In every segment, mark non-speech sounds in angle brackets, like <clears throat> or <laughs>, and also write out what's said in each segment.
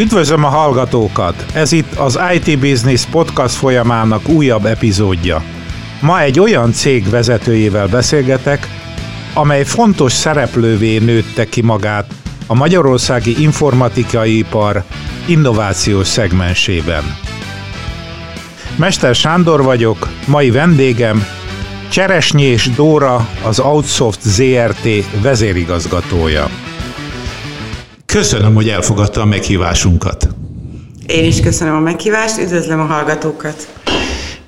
Üdvözlöm a hallgatókat! Ez itt az IT Business podcast folyamának újabb epizódja. Ma egy olyan cég vezetőjével beszélgetek, amely fontos szereplővé nőtte ki magát a magyarországi informatikai ipar innovációs szegmensében. Mester Sándor vagyok, mai vendégem Cseresnyés Dóra, az Outsoft ZRT vezérigazgatója. Köszönöm, hogy elfogadta a meghívásunkat. Én is köszönöm a meghívást, üdvözlöm a hallgatókat.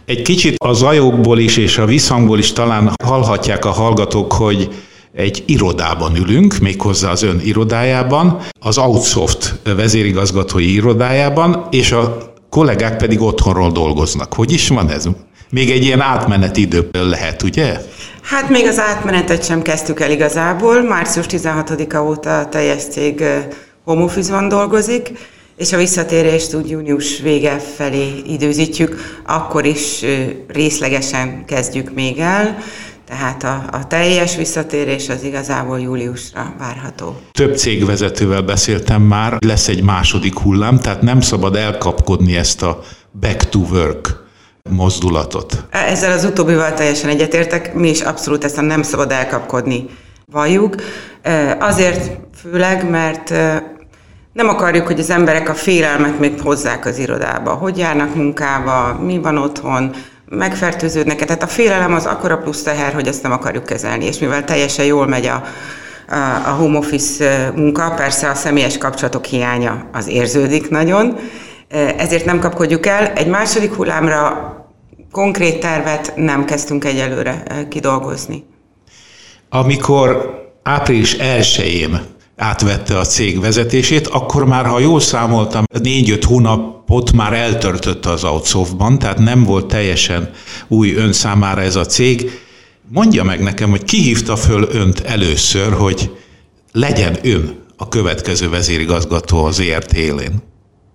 Egy kicsit a zajokból is és a visszhangból is talán hallhatják a hallgatók, hogy egy irodában ülünk, méghozzá az ön irodájában, az Outsoft vezérigazgatói irodájában, és a kollégák pedig otthonról dolgoznak. Hogy is van ez? Még egy ilyen átmeneti időből lehet, ugye? Hát még az átmenetet sem kezdtük el igazából. Március 16-a óta a teljes cég home office dolgozik, és a visszatérést úgy június vége felé időzítjük, akkor is részlegesen kezdjük még el. Tehát a, a teljes visszatérés az igazából júliusra várható. Több cégvezetővel beszéltem már, lesz egy második hullám, tehát nem szabad elkapkodni ezt a back to work mozdulatot. Ezzel az utóbbival teljesen egyetértek, mi is abszolút ezt a nem szabad elkapkodni valljuk. Azért főleg, mert nem akarjuk, hogy az emberek a félelmet még hozzák az irodába. Hogy járnak munkába, mi van otthon, megfertőződnek. Tehát a félelem az akkora plusz teher, hogy ezt nem akarjuk kezelni. És mivel teljesen jól megy a, a home office munka, persze a személyes kapcsolatok hiánya az érződik nagyon, ezért nem kapkodjuk el. Egy második hullámra konkrét tervet nem kezdtünk egyelőre kidolgozni. Amikor április 1-én átvette a cég vezetését, akkor már, ha jól számoltam, négy-öt hónapot már eltörtött az Outsoftban, tehát nem volt teljesen új ön számára ez a cég. Mondja meg nekem, hogy ki hívta föl önt először, hogy legyen ön a következő vezérigazgató az ERT élén?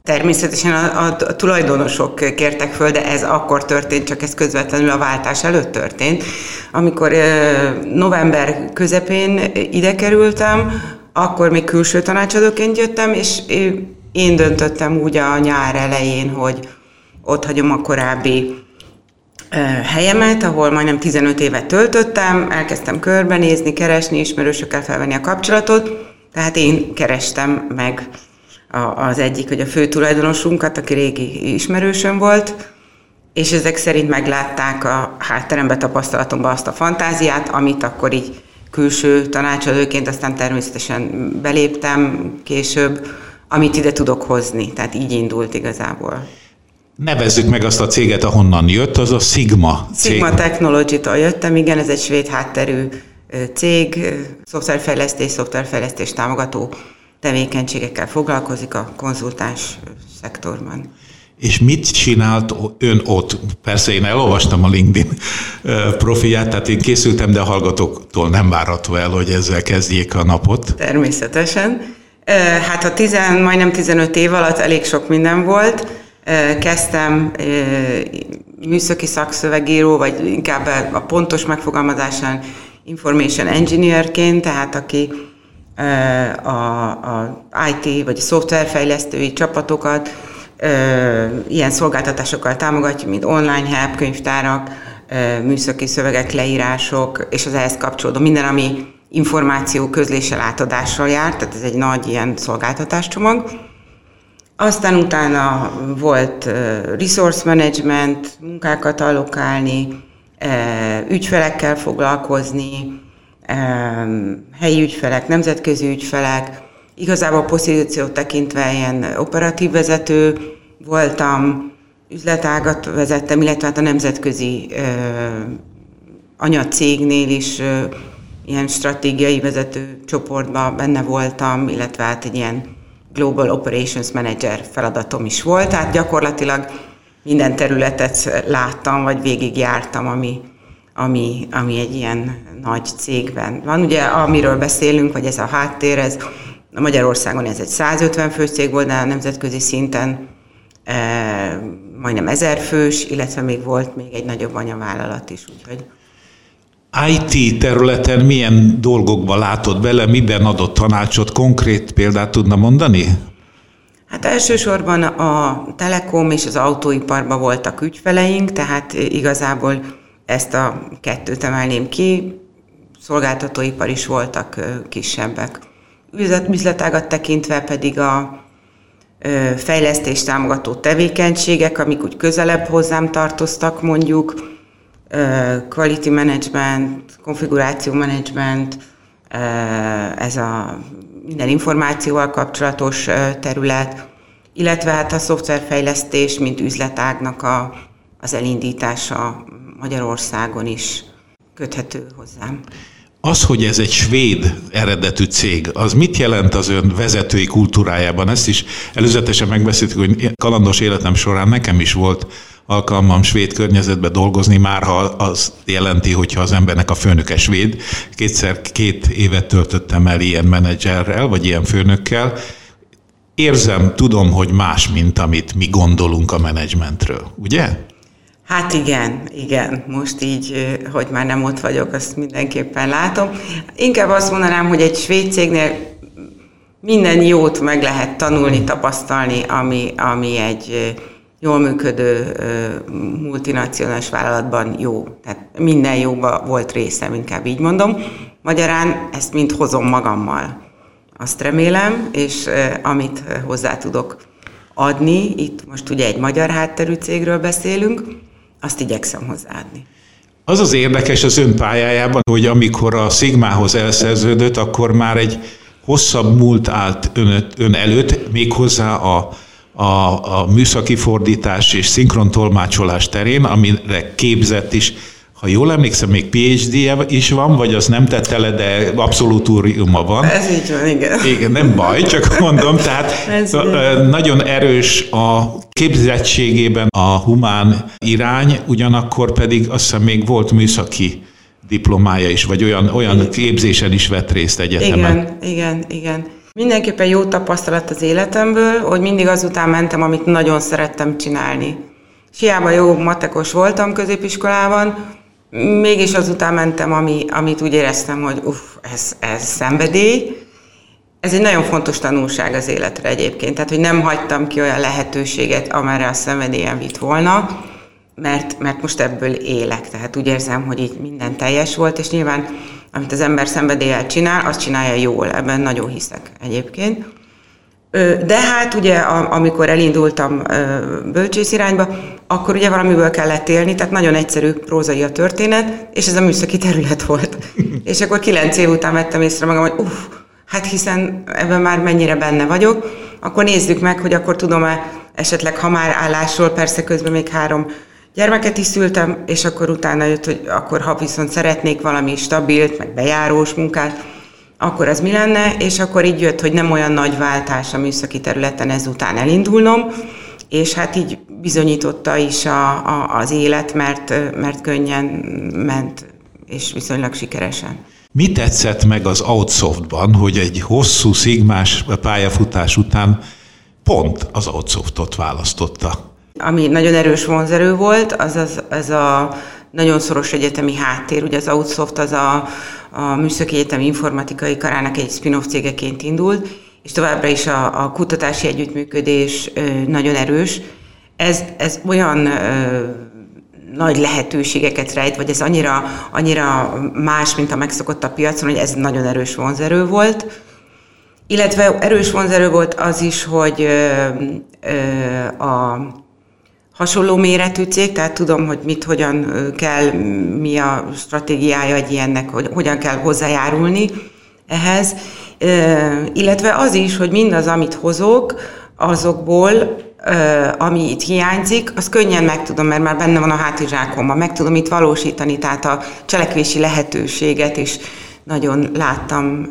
Természetesen a, a, a tulajdonosok kértek föl, de ez akkor történt, csak ez közvetlenül a váltás előtt történt. Amikor november közepén ide kerültem, akkor még külső tanácsadóként jöttem, és én döntöttem úgy a nyár elején, hogy ott hagyom a korábbi helyemet, ahol majdnem 15 évet töltöttem, elkezdtem körbenézni, keresni, ismerősökkel felvenni a kapcsolatot, tehát én kerestem meg az egyik, hogy a fő tulajdonosunkat, aki régi ismerősöm volt, és ezek szerint meglátták a hátterembe tapasztalatomban azt a fantáziát, amit akkor így külső tanácsadóként, aztán természetesen beléptem később, amit ide tudok hozni. Tehát így indult igazából. Nevezzük meg azt a céget, ahonnan jött, az a Sigma cég. Sigma Technology-tól jöttem, igen, ez egy svéd hátterű cég, szoftverfejlesztés, szoftverfejlesztés támogató tevékenységekkel foglalkozik a konzultáns szektorban. És mit csinált ön ott? Persze én elolvastam a LinkedIn profilját, tehát én készültem, de a hallgatóktól nem várható el, hogy ezzel kezdjék a napot. Természetesen. Hát a tizen, majdnem 15 év alatt elég sok minden volt. Kezdtem műszaki szakszövegíró, vagy inkább a pontos megfogalmazásán information engineerként, tehát aki a, a IT vagy a szoftverfejlesztői csapatokat ilyen szolgáltatásokkal támogatjuk, mint online help, könyvtárak, műszaki szövegek, leírások, és az ehhez kapcsolódó minden, ami információ közléssel átadással jár, tehát ez egy nagy ilyen szolgáltatáscsomag. Aztán utána volt resource management, munkákat allokálni, ügyfelekkel foglalkozni, helyi ügyfelek, nemzetközi ügyfelek. Igazából pozíciót tekintve ilyen operatív vezető voltam, üzletágat vezettem, illetve hát a nemzetközi anyacégnél is ilyen stratégiai vezető csoportban benne voltam, illetve hát egy ilyen Global Operations Manager feladatom is volt, tehát gyakorlatilag minden területet láttam, vagy végigjártam, ami, ami, ami egy ilyen nagy cégben van. Ugye, amiről beszélünk, vagy ez a háttér, ez Magyarországon ez egy 150 fős cég volt, de a nemzetközi szinten e, majdnem ezer fős, illetve még volt még egy nagyobb anyavállalat is, úgyhogy IT területen milyen dolgokba látod bele, miben adott tanácsot, konkrét példát tudna mondani? Hát elsősorban a telekom és az autóiparban voltak ügyfeleink, tehát igazából ezt a kettőt emelném ki, szolgáltatóipar is voltak kisebbek. Üzletágat tekintve pedig a fejlesztés támogató tevékenységek, amik úgy közelebb hozzám tartoztak mondjuk, quality management, konfiguráció management, ez a minden információval kapcsolatos terület, illetve hát a szoftverfejlesztés, mint üzletágnak a, az elindítása Magyarországon is köthető hozzám. Az, hogy ez egy svéd eredetű cég, az mit jelent az ön vezetői kultúrájában? Ezt is előzetesen megbeszéltük, hogy kalandos életem során nekem is volt alkalmam svéd környezetbe dolgozni, már ha az jelenti, hogyha az embernek a főnöke svéd. Kétszer két évet töltöttem el ilyen menedzserrel, vagy ilyen főnökkel. Érzem, tudom, hogy más, mint amit mi gondolunk a menedzsmentről, ugye? Hát igen, igen. Most így, hogy már nem ott vagyok, azt mindenképpen látom. Inkább azt mondanám, hogy egy svéd cégnél minden jót meg lehet tanulni, tapasztalni, ami, ami egy jól működő multinacionális vállalatban jó. Tehát minden jóba volt részem, inkább így mondom. Magyarán ezt mind hozom magammal. Azt remélem, és amit hozzá tudok adni, itt most ugye egy magyar hátterű cégről beszélünk, azt igyekszem hozzáadni. Az az érdekes az ön pályájában, hogy amikor a Szigmához elszerződött, akkor már egy hosszabb múlt állt ön, ön előtt, méghozzá a a, a műszaki fordítás és szinkrontolmácsolás terén, amire képzett is ha jól emlékszem, még phd -e is van, vagy az nem tette le, de abszolútúriuma van. Ez így van, igen. Igen, nem baj, csak mondom, tehát <laughs> nagyon erős a képzettségében a humán irány, ugyanakkor pedig azt hiszem még volt műszaki diplomája is, vagy olyan, olyan képzésen is vett részt egyetemen. Igen, igen, igen. Mindenképpen jó tapasztalat az életemből, hogy mindig azután mentem, amit nagyon szerettem csinálni. Hiába jó matekos voltam középiskolában, mégis azután mentem, ami, amit úgy éreztem, hogy uff, ez, ez szenvedély. Ez egy nagyon fontos tanulság az életre egyébként, tehát hogy nem hagytam ki olyan lehetőséget, amerre a szenvedélyem vitt volna, mert, mert most ebből élek, tehát úgy érzem, hogy így minden teljes volt, és nyilván amit az ember szenvedéllyel csinál, azt csinálja jól, ebben nagyon hiszek egyébként. De hát ugye, amikor elindultam bölcsész irányba, akkor ugye valamiből kellett élni, tehát nagyon egyszerű prózai a történet, és ez a műszaki terület volt. <laughs> és akkor kilenc év után vettem észre magam, hogy uff, hát hiszen ebben már mennyire benne vagyok, akkor nézzük meg, hogy akkor tudom-e esetleg, ha már állásról, persze közben még három Gyermeket is szültem, és akkor utána jött, hogy akkor ha viszont szeretnék valami stabilt, meg bejárós munkát, akkor az mi lenne, és akkor így jött, hogy nem olyan nagy váltás a műszaki területen ezután elindulnom, és hát így bizonyította is a, a, az élet, mert, mert könnyen ment, és viszonylag sikeresen. Mi tetszett meg az Outsoftban, hogy egy hosszú szigmás pályafutás után pont az Outsoftot választotta? Ami nagyon erős vonzerő volt, az, az, az a nagyon szoros egyetemi háttér. Ugye az Outsoft az a, a Műszaki Egyetem informatikai karának egy spin-off cégeként indult, és továbbra is a, a kutatási együttműködés nagyon erős. Ez, ez olyan nagy lehetőségeket rejt, vagy ez annyira, annyira más, mint a megszokott a piacon, hogy ez nagyon erős vonzerő volt. Illetve erős vonzerő volt az is, hogy ö, ö, a hasonló méretű cég, tehát tudom, hogy mit, hogyan kell, mi a stratégiája egy ilyennek, hogy hogyan kell hozzájárulni ehhez, illetve az is, hogy mindaz, amit hozok, azokból, ami itt hiányzik, az könnyen meg tudom, mert már benne van a hátizsákomban, meg tudom itt valósítani, tehát a cselekvési lehetőséget is nagyon láttam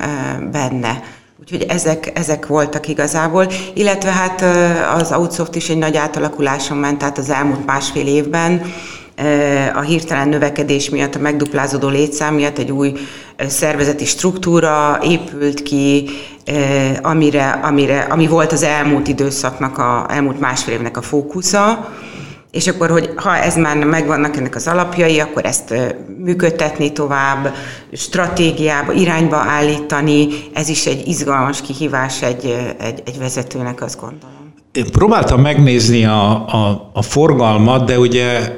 benne. Úgyhogy ezek, ezek voltak igazából, illetve hát az Outsoft is egy nagy átalakuláson ment, tehát az elmúlt másfél évben a hirtelen növekedés miatt, a megduplázódó létszám miatt egy új szervezeti struktúra épült ki, amire, amire, ami volt az elmúlt időszaknak, a elmúlt másfél évnek a fókusza, és akkor, hogy ha ez már megvannak ennek az alapjai, akkor ezt működtetni tovább, stratégiába, irányba állítani, ez is egy izgalmas kihívás egy, egy, egy vezetőnek, azt gondolom. Én próbáltam megnézni a, a, a forgalmat, de ugye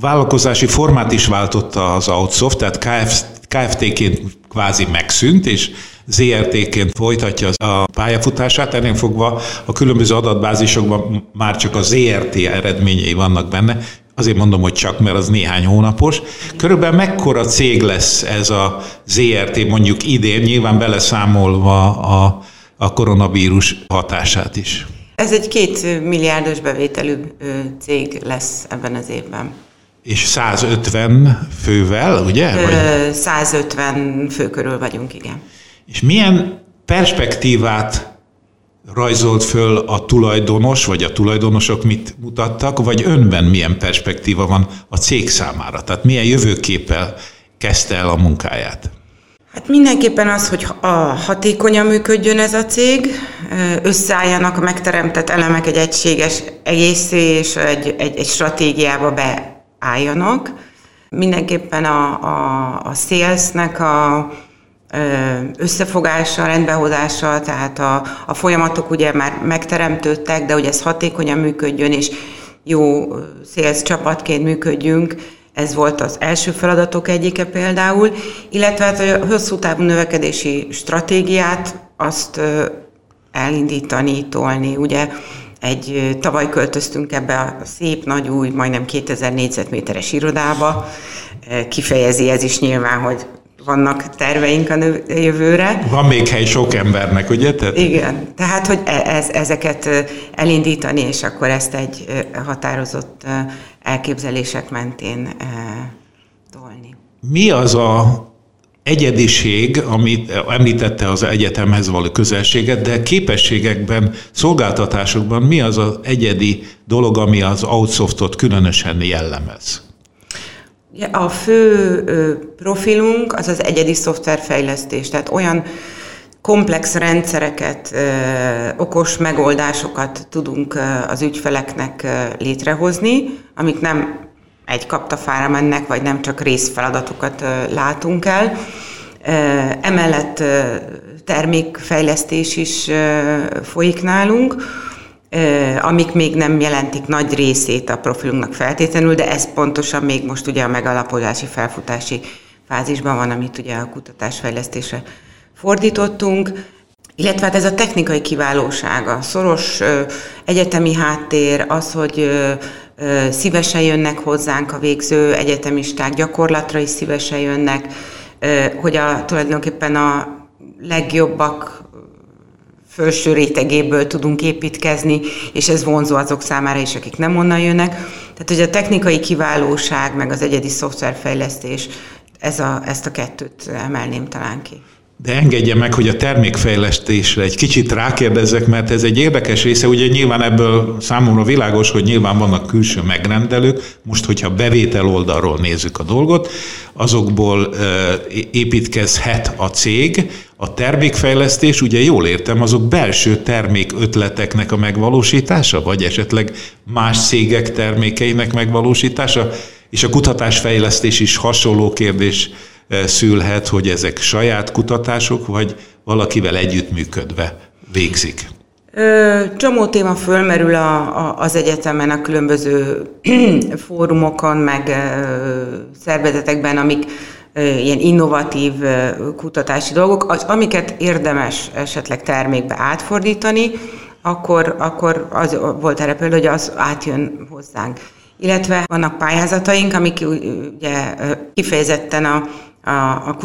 vállalkozási formát is váltotta az Outsoft, tehát KF, KFT-ként kvázi megszűnt, és ZRT-ként folytatja a pályafutását, ennél fogva a különböző adatbázisokban már csak a ZRT eredményei vannak benne, azért mondom, hogy csak, mert az néhány hónapos. Körülbelül mekkora cég lesz ez a ZRT mondjuk idén, nyilván beleszámolva a, a koronavírus hatását is? Ez egy két milliárdos bevételű cég lesz ebben az évben. És 150 fővel, ugye? Vagy? 150 fő körül vagyunk, igen. És milyen perspektívát rajzolt föl a tulajdonos, vagy a tulajdonosok mit mutattak, vagy önben milyen perspektíva van a cég számára? Tehát milyen jövőképpel kezdte el a munkáját? Hát mindenképpen az, hogy a hatékonyan működjön ez a cég, összeálljanak a megteremtett elemek egy egységes egészé, és egy, egy, egy stratégiába beálljanak. Mindenképpen a, a, a salesnek a, összefogása, rendbehozása, tehát a, a folyamatok ugye már megteremtődtek, de hogy ez hatékonyan működjön, és jó sales csapatként működjünk, ez volt az első feladatok egyike például, illetve hát a hosszú távú növekedési stratégiát azt elindítani, tolni. Ugye egy, tavaly költöztünk ebbe a szép, nagy, új, majdnem 2000 négyzetméteres irodába. Kifejezi ez is nyilván, hogy vannak terveink a jövőre. Van még hely sok embernek, ugye? Tehát... Igen, tehát hogy e- ez, ezeket elindítani, és akkor ezt egy határozott elképzelések mentén tolni. Mi az a egyediség, amit említette az egyetemhez való közelséget, de képességekben, szolgáltatásokban mi az az egyedi dolog, ami az Outsoftot különösen jellemez? A fő profilunk az az egyedi szoftverfejlesztés, tehát olyan komplex rendszereket, okos megoldásokat tudunk az ügyfeleknek létrehozni, amik nem egy kaptafára mennek, vagy nem csak részfeladatokat látunk el. Emellett termékfejlesztés is folyik nálunk, amik még nem jelentik nagy részét a profilunknak feltétlenül, de ez pontosan még most ugye a megalapozási, felfutási fázisban van, amit ugye a kutatásfejlesztésre fordítottunk, illetve hát ez a technikai kiválóság, a szoros egyetemi háttér, az, hogy szívesen jönnek hozzánk a végző egyetemisták, gyakorlatra is szívesen jönnek, hogy a, tulajdonképpen a legjobbak felső rétegéből tudunk építkezni, és ez vonzó azok számára is, akik nem onnan jönnek. Tehát, hogy a technikai kiválóság, meg az egyedi szoftverfejlesztés, ez a, ezt a kettőt emelném talán ki. De engedje meg, hogy a termékfejlesztésre egy kicsit rákérdezzek, mert ez egy érdekes része. Ugye nyilván ebből számomra világos, hogy nyilván vannak külső megrendelők. Most, hogyha bevétel oldalról nézzük a dolgot, azokból építkezhet a cég. A termékfejlesztés, ugye jól értem, azok belső termék ötleteknek a megvalósítása, vagy esetleg más cégek termékeinek megvalósítása, és a kutatásfejlesztés is hasonló kérdés szülhet, hogy ezek saját kutatások, vagy valakivel együttműködve végzik? Csomó téma fölmerül a, a, az egyetemen, a különböző <clears throat> fórumokon, meg szervezetekben, amik ilyen innovatív kutatási dolgok, az, amiket érdemes esetleg termékbe átfordítani, akkor, akkor az volt erre például, hogy az átjön hozzánk. Illetve vannak pályázataink, amik ugye kifejezetten a a,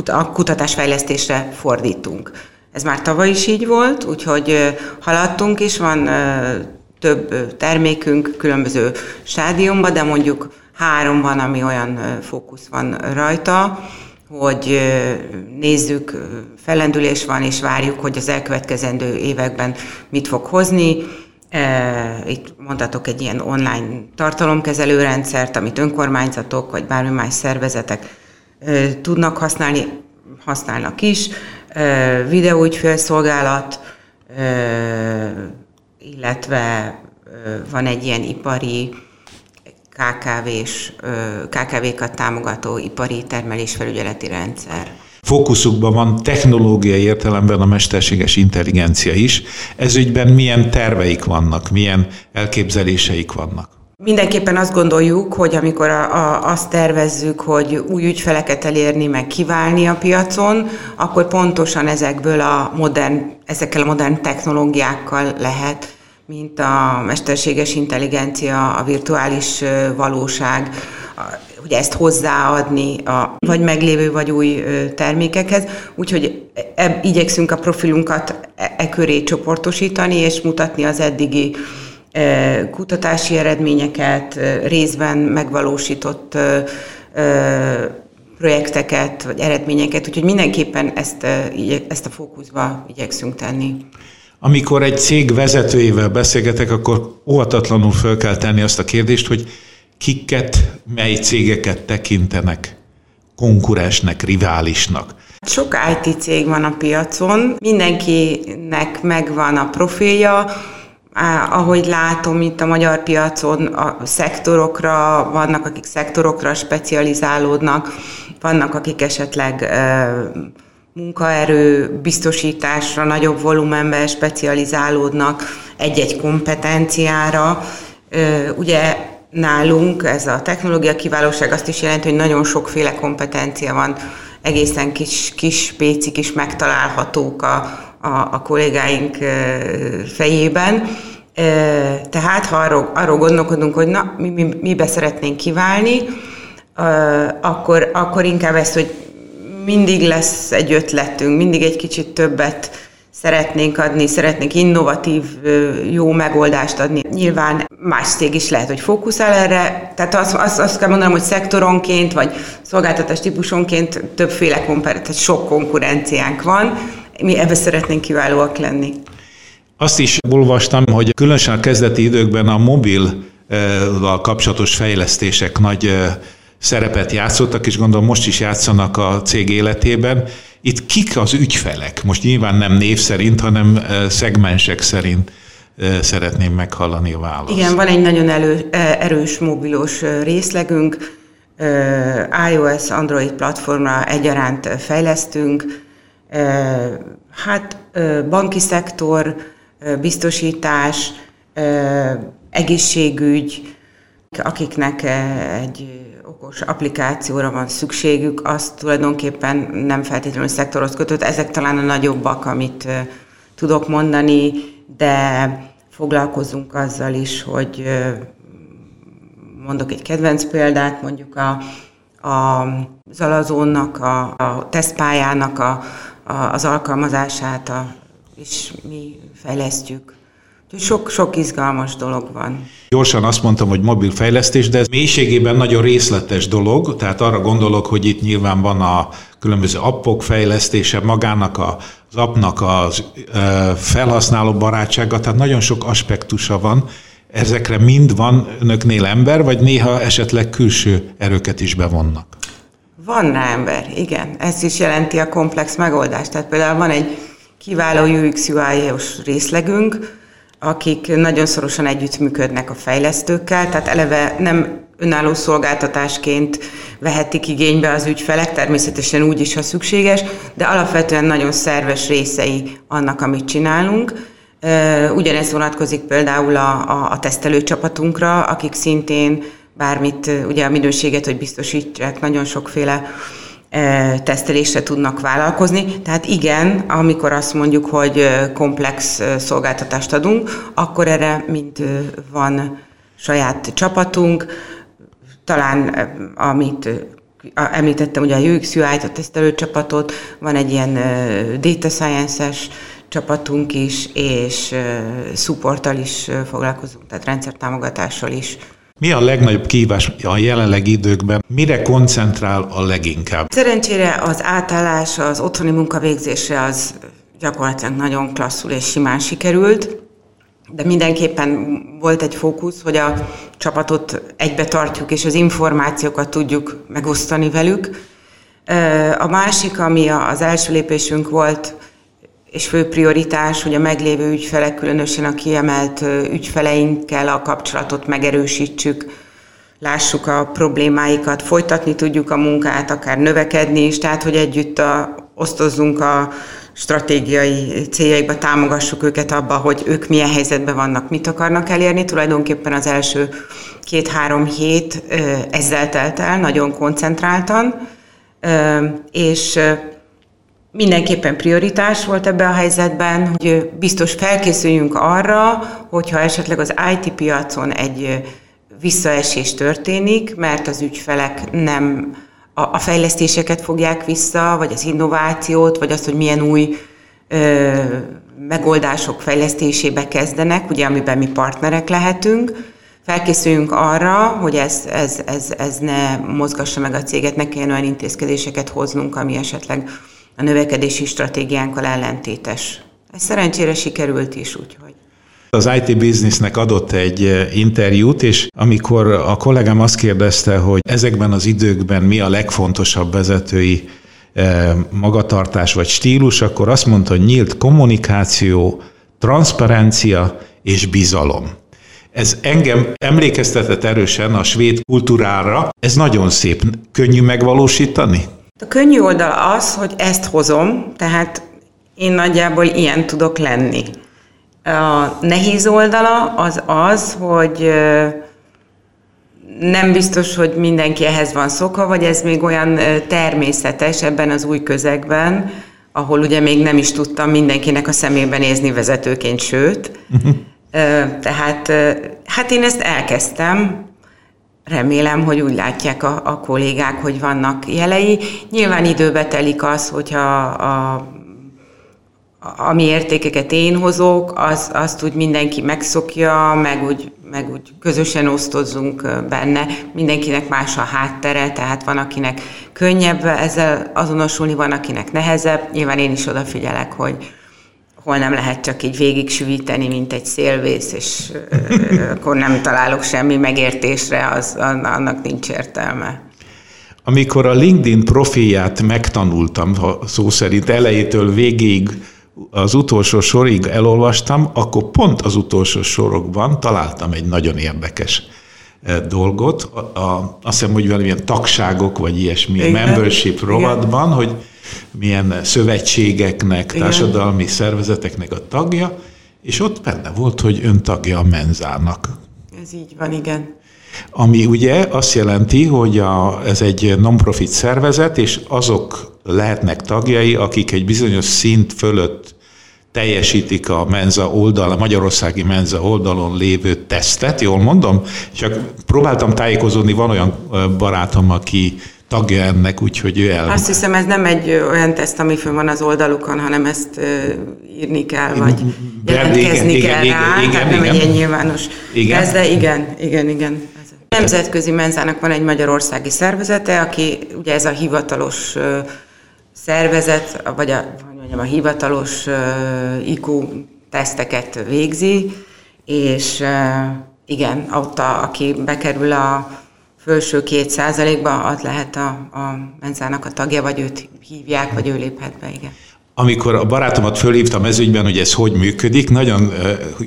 a kutatásfejlesztésre fordítunk. Ez már tavaly is így volt, úgyhogy haladtunk is, van több termékünk különböző stádiumban, de mondjuk három van, ami olyan fókusz van rajta, hogy nézzük, fellendülés van, és várjuk, hogy az elkövetkezendő években mit fog hozni. Itt mondhatok egy ilyen online tartalomkezelő rendszert, amit önkormányzatok vagy bármi más szervezetek tudnak használni, használnak is, videóügyfélszolgálat, illetve van egy ilyen ipari KKV-s, KKV-kat támogató ipari termelésfelügyeleti rendszer. Fókuszukban van technológiai értelemben a mesterséges intelligencia is. Ez ügyben milyen terveik vannak, milyen elképzeléseik vannak? Mindenképpen azt gondoljuk, hogy amikor a, a, azt tervezzük, hogy új ügyfeleket elérni, meg kiválni a piacon, akkor pontosan ezekből a modern, ezekkel a modern technológiákkal lehet, mint a mesterséges intelligencia, a virtuális valóság, hogy ezt hozzáadni a vagy meglévő, vagy új termékekhez. Úgyhogy e, igyekszünk a profilunkat e, e köré csoportosítani, és mutatni az eddigi kutatási eredményeket, részben megvalósított projekteket, vagy eredményeket, úgyhogy mindenképpen ezt, ezt a fókuszba igyekszünk tenni. Amikor egy cég vezetőjével beszélgetek, akkor óhatatlanul föl kell tenni azt a kérdést, hogy kiket, mely cégeket tekintenek konkurensnek, riválisnak. Sok IT cég van a piacon, mindenkinek megvan a profilja, ahogy látom itt a magyar piacon, a szektorokra, vannak, akik szektorokra specializálódnak, vannak, akik esetleg munkaerő biztosításra, nagyobb volumenben specializálódnak egy-egy kompetenciára. Ugye nálunk ez a technológia kiválóság azt is jelenti, hogy nagyon sokféle kompetencia van, egészen kis, kis pécik is megtalálhatók a, a, a kollégáink fejében. Tehát ha arról, arról gondolkodunk, hogy na, mi, mi, mibe szeretnénk kiválni, akkor, akkor inkább ezt, hogy mindig lesz egy ötletünk, mindig egy kicsit többet szeretnénk adni, szeretnénk innovatív, jó megoldást adni. Nyilván más cég is lehet, hogy fókuszál erre, tehát azt, azt, azt kell mondanom, hogy szektoronként, vagy szolgáltatás típusonként többféle, tehát sok konkurenciánk van, mi ebbe szeretnénk kiválóak lenni. Azt is olvastam, hogy különösen a kezdeti időkben a mobil kapcsolatos fejlesztések nagy szerepet játszottak, és gondolom most is játszanak a cég életében. Itt kik az ügyfelek? Most nyilván nem név szerint, hanem szegmensek szerint szeretném meghallani a választ. Igen, van egy nagyon elő, erős mobilos részlegünk, iOS, Android platformra egyaránt fejlesztünk, hát banki szektor, biztosítás, egészségügy, akiknek egy okos applikációra van szükségük, az tulajdonképpen nem feltétlenül szektorhoz kötött. Ezek talán a nagyobbak, amit tudok mondani, de foglalkozunk azzal is, hogy mondok egy kedvenc példát, mondjuk a, a Zalazónnak, a, a tesztpályának a, az alkalmazását a, is mi fejlesztjük. Sok, sok izgalmas dolog van. Gyorsan azt mondtam, hogy mobil fejlesztés, de ez mélységében nagyon részletes dolog, tehát arra gondolok, hogy itt nyilván van a különböző appok fejlesztése, magának a, az appnak az felhasználó barátsága, tehát nagyon sok aspektusa van. Ezekre mind van önöknél ember, vagy néha esetleg külső erőket is bevonnak? Van rá ember, igen. Ez is jelenti a komplex megoldást. Tehát például van egy kiváló UX UI-os részlegünk, akik nagyon szorosan együttműködnek a fejlesztőkkel, tehát eleve nem önálló szolgáltatásként vehetik igénybe az ügyfelek, természetesen úgy is, ha szükséges, de alapvetően nagyon szerves részei annak, amit csinálunk. Ugyanez vonatkozik például a, a, a tesztelőcsapatunkra, akik szintén bármit, ugye a minőséget, hogy biztosítsák nagyon sokféle tesztelésre tudnak vállalkozni. Tehát igen, amikor azt mondjuk, hogy komplex szolgáltatást adunk, akkor erre mind van saját csapatunk, talán amit említettem ugye a UX UI-t, a tesztelőcsapatot, van egy ilyen data science-es csapatunk is, és supporttal is foglalkozunk, tehát rendszertámogatással is. Mi a legnagyobb kívás a jelenlegi időkben? Mire koncentrál a leginkább? Szerencsére az átállás, az otthoni munkavégzése az gyakorlatilag nagyon klasszul és simán sikerült, de mindenképpen volt egy fókusz, hogy a csapatot egybe tartjuk, és az információkat tudjuk megosztani velük. A másik, ami az első lépésünk volt, és fő prioritás, hogy a meglévő ügyfelek, különösen a kiemelt ügyfeleinkkel a kapcsolatot megerősítsük, lássuk a problémáikat, folytatni tudjuk a munkát, akár növekedni is, tehát hogy együtt a, osztozzunk a stratégiai céljaikba, támogassuk őket abba, hogy ők milyen helyzetben vannak, mit akarnak elérni. Tulajdonképpen az első két-három hét ezzel telt el, nagyon koncentráltan, és mindenképpen prioritás volt ebben a helyzetben, hogy biztos felkészüljünk arra, hogyha esetleg az IT piacon egy visszaesés történik, mert az ügyfelek nem a, fejlesztéseket fogják vissza, vagy az innovációt, vagy azt, hogy milyen új ö, megoldások fejlesztésébe kezdenek, ugye, amiben mi partnerek lehetünk. Felkészüljünk arra, hogy ez, ez, ez, ez ne mozgassa meg a céget, ne kelljen olyan intézkedéseket hoznunk, ami esetleg a növekedési stratégiánkkal ellentétes. Ez szerencsére sikerült is, úgyhogy. Az IT Businessnek adott egy eh, interjút, és amikor a kollégám azt kérdezte, hogy ezekben az időkben mi a legfontosabb vezetői eh, magatartás vagy stílus, akkor azt mondta, hogy nyílt kommunikáció, transzparencia és bizalom. Ez engem emlékeztetett erősen a svéd kultúrára. Ez nagyon szép. Könnyű megvalósítani? A könnyű oldal az, hogy ezt hozom, tehát én nagyjából ilyen tudok lenni. A nehéz oldala az az, hogy nem biztos, hogy mindenki ehhez van szokva, vagy ez még olyan természetes ebben az új közegben, ahol ugye még nem is tudtam mindenkinek a szemébe nézni vezetőként, sőt. Uh-huh. Tehát hát én ezt elkezdtem, remélem, hogy úgy látják a, a kollégák, hogy vannak jelei. Nyilván időbe telik az, hogyha a ami értékeket én hozok, az, azt úgy mindenki megszokja, meg úgy, meg úgy közösen osztozzunk benne. Mindenkinek más a háttere, tehát van, akinek könnyebb ezzel azonosulni, van, akinek nehezebb. Nyilván én is odafigyelek, hogy hol nem lehet csak így végig süvíteni, mint egy szélvész, és akkor nem találok semmi megértésre, az, annak nincs értelme. Amikor a LinkedIn profilját megtanultam, szó szerint elejétől végig az utolsó sorig elolvastam, akkor pont az utolsó sorokban találtam egy nagyon érdekes dolgot. A, a, azt hiszem, hogy valamilyen tagságok, vagy ilyesmi Igen. membership rovatban, Igen. hogy milyen szövetségeknek, Igen. társadalmi szervezeteknek a tagja, és ott benne volt, hogy ön tagja a menzának. Ez így van, igen. Ami ugye azt jelenti, hogy a, ez egy non-profit szervezet, és azok lehetnek tagjai, akik egy bizonyos szint fölött teljesítik a menza oldal, a magyarországi menza oldalon lévő tesztet, jól mondom? Csak próbáltam tájékozódni, van olyan barátom, aki tagja ennek, úgyhogy ő el... Azt hiszem, ez nem egy olyan teszt, ami fönn van az oldalukon, hanem ezt írni kell, vagy jelentkezni igen, kell igen, rá, igen, tehát nem igen. egy ilyen nyilvános igen. Ez, de igen, igen, igen. Nemzetközi menzának van egy magyarországi szervezete, aki ugye ez a hivatalos szervezet, vagy a, hogy mondjam, a hivatalos IQ teszteket végzi, és igen, ott a, aki bekerül a felső két százalékba, az lehet a, a menzának a tagja, vagy őt hívják, vagy ő léphet be, igen. Amikor a barátomat fölhívtam ez ügyben, hogy ez hogy működik, nagyon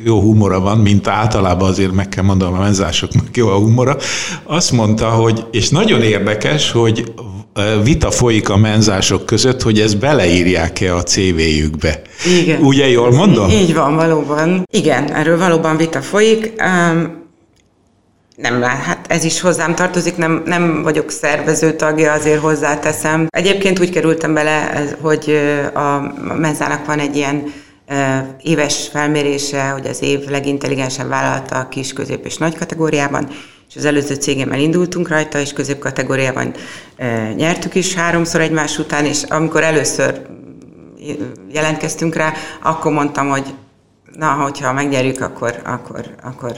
jó humora van, mint általában azért meg kell mondanom a menzásoknak jó a humora. Azt mondta, hogy, és nagyon érdekes, hogy vita folyik a menzások között, hogy ezt beleírják-e a CV-jükbe. Igen. Ugye jól mondom? Így van, valóban. Igen, erről valóban vita folyik. Um, nem hát ez is hozzám tartozik, nem, nem vagyok szervező tagja, azért hozzáteszem. Egyébként úgy kerültem bele, hogy a menzának van egy ilyen éves felmérése, hogy az év legintelligensebb vállalata a kis, közép és nagy kategóriában, és az előző cégemmel indultunk rajta, és közép kategóriában nyertük is háromszor egymás után, és amikor először jelentkeztünk rá, akkor mondtam, hogy na, hogyha megnyerjük, akkor, akkor, akkor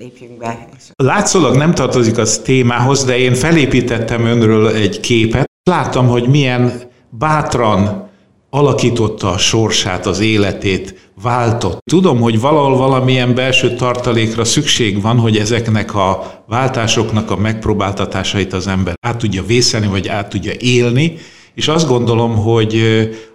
lépjünk be. Látszólag nem tartozik az témához, de én felépítettem önről egy képet. Láttam, hogy milyen bátran alakította a sorsát, az életét, váltott. Tudom, hogy valahol valamilyen belső tartalékra szükség van, hogy ezeknek a váltásoknak a megpróbáltatásait az ember át tudja vészelni, vagy át tudja élni, és azt gondolom, hogy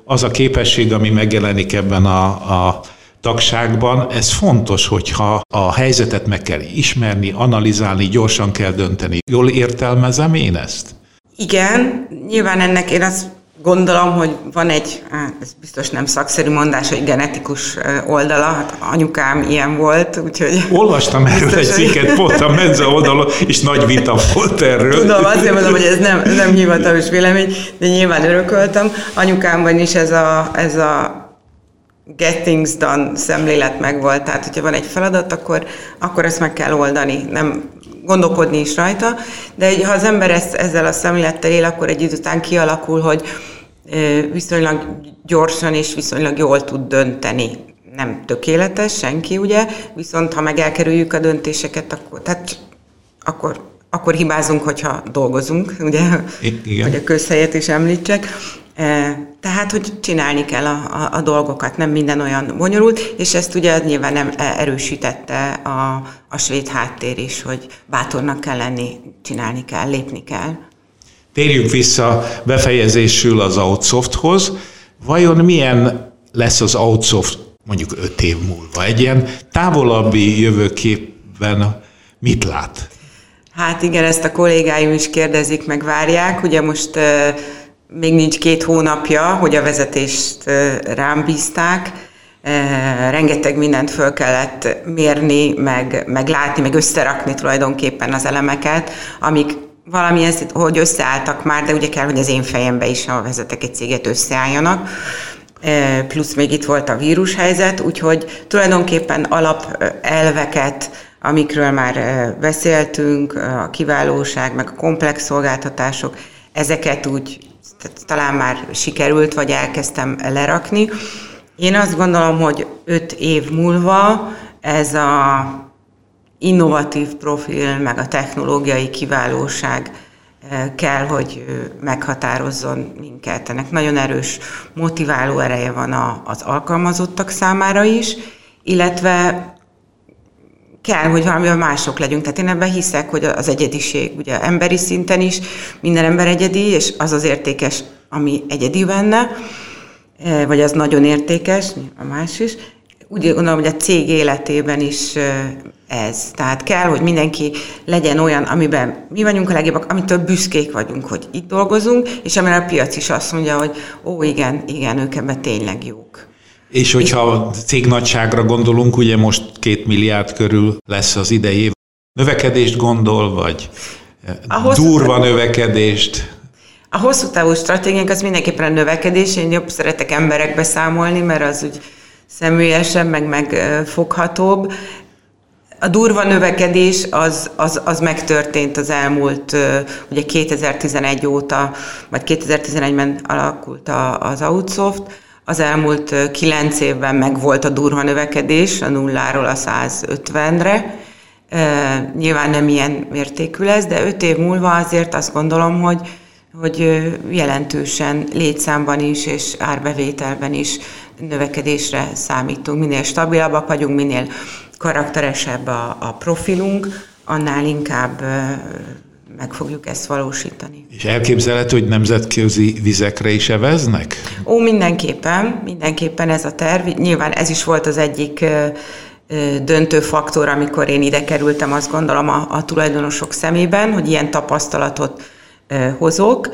az a képesség, ami megjelenik ebben a, a tagságban ez fontos, hogyha a helyzetet meg kell ismerni, analizálni, gyorsan kell dönteni. Jól értelmezem én ezt? Igen, nyilván ennek én azt gondolom, hogy van egy, hát ez biztos nem szakszerű mondás, hogy genetikus oldala, hát anyukám ilyen volt, úgyhogy... Olvastam erről biztos, egy cikket, pont a Menza oldalon, és nagy vita volt erről. Tudom, azt mondom, hogy ez nem, nem hivatalos vélemény, de nyilván örököltem. Anyukámban is ez a, ez a get things done szemlélet megvolt, tehát hogyha van egy feladat, akkor, akkor ezt meg kell oldani, nem gondolkodni is rajta, de ha az ember ezt, ezzel a szemlélettel él, akkor egy idő után kialakul, hogy viszonylag gyorsan és viszonylag jól tud dönteni. Nem tökéletes senki, ugye, viszont ha meg elkerüljük a döntéseket, akkor, tehát, akkor, akkor hibázunk, hogyha dolgozunk, ugye, Igen. hogy a közhelyet is említsek. Tehát, hogy csinálni kell a, a, a dolgokat, nem minden olyan bonyolult, és ezt ugye nyilván nem erősítette a, a svéd háttér is, hogy bátornak kell lenni, csinálni kell, lépni kell. Térjünk vissza befejezésül az Outsofthoz. Vajon milyen lesz az Outsoft mondjuk öt év múlva? Egy ilyen távolabbi jövőképben mit lát? Hát igen, ezt a kollégáim is kérdezik, meg várják. Ugye most még nincs két hónapja, hogy a vezetést rám bízták. Rengeteg mindent föl kellett mérni, meg, meg látni, meg összerakni tulajdonképpen az elemeket, amik valami ezt, hogy összeálltak már, de ugye kell, hogy az én fejembe is, ha vezetek egy céget, összeálljanak. Plusz még itt volt a vírushelyzet, úgyhogy tulajdonképpen alapelveket, amikről már beszéltünk, a kiválóság, meg a komplex szolgáltatások, ezeket úgy talán már sikerült, vagy elkezdtem lerakni. Én azt gondolom, hogy öt év múlva ez a innovatív profil, meg a technológiai kiválóság eh, kell, hogy meghatározzon minket. Ennek nagyon erős motiváló ereje van az alkalmazottak számára is, illetve kell, hogy valamivel mások legyünk. Tehát én ebben hiszek, hogy az egyediség, ugye emberi szinten is minden ember egyedi, és az az értékes, ami egyedi benne, eh, vagy az nagyon értékes, a más is, úgy gondolom, hogy a cég életében is ez. Tehát kell, hogy mindenki legyen olyan, amiben mi vagyunk a legjobbak, amitől büszkék vagyunk, hogy itt dolgozunk, és amire a piac is azt mondja, hogy ó, igen, igen, ők ebben tényleg jók. És hogyha és, cég nagyságra gondolunk, ugye most két milliárd körül lesz az idei Növekedést gondol, vagy durva növekedést? A hosszú távú stratégiánk az mindenképpen a növekedés. Én jobb szeretek emberekbe számolni, mert az úgy személyesebb, meg megfoghatóbb. A durva növekedés az, az, az megtörtént az elmúlt, ugye 2011 óta, vagy 2011-ben alakult az Outsoft, az elmúlt kilenc évben meg volt a durva növekedés, a nulláról a 150-re. Nyilván nem ilyen mértékű lesz, de öt év múlva azért azt gondolom, hogy, hogy jelentősen létszámban is és árbevételben is növekedésre számítunk. Minél stabilabbak vagyunk, minél karakteresebb a, a profilunk, annál inkább meg fogjuk ezt valósítani. És elképzelhető, hogy nemzetközi vizekre is eveznek? Ó, mindenképpen, mindenképpen ez a terv. Nyilván ez is volt az egyik döntő faktor, amikor én ide kerültem, azt gondolom a, a tulajdonosok szemében, hogy ilyen tapasztalatot hozok.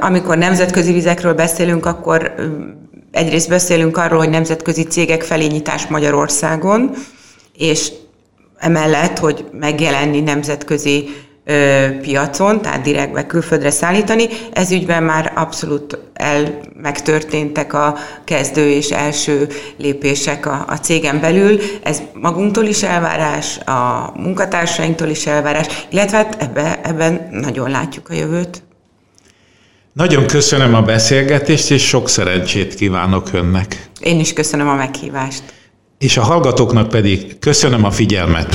Amikor nemzetközi vizekről beszélünk, akkor egyrészt beszélünk arról, hogy nemzetközi cégek felé nyitás Magyarországon, és emellett, hogy megjelenni nemzetközi piacon, tehát direktbe külföldre szállítani. Ez ügyben már abszolút el megtörténtek a kezdő és első lépések a, a cégen belül. Ez magunktól is elvárás, a munkatársainktól is elvárás, illetve hát ebbe, ebben nagyon látjuk a jövőt. Nagyon köszönöm a beszélgetést, és sok szerencsét kívánok önnek. Én is köszönöm a meghívást. És a hallgatóknak pedig köszönöm a figyelmet.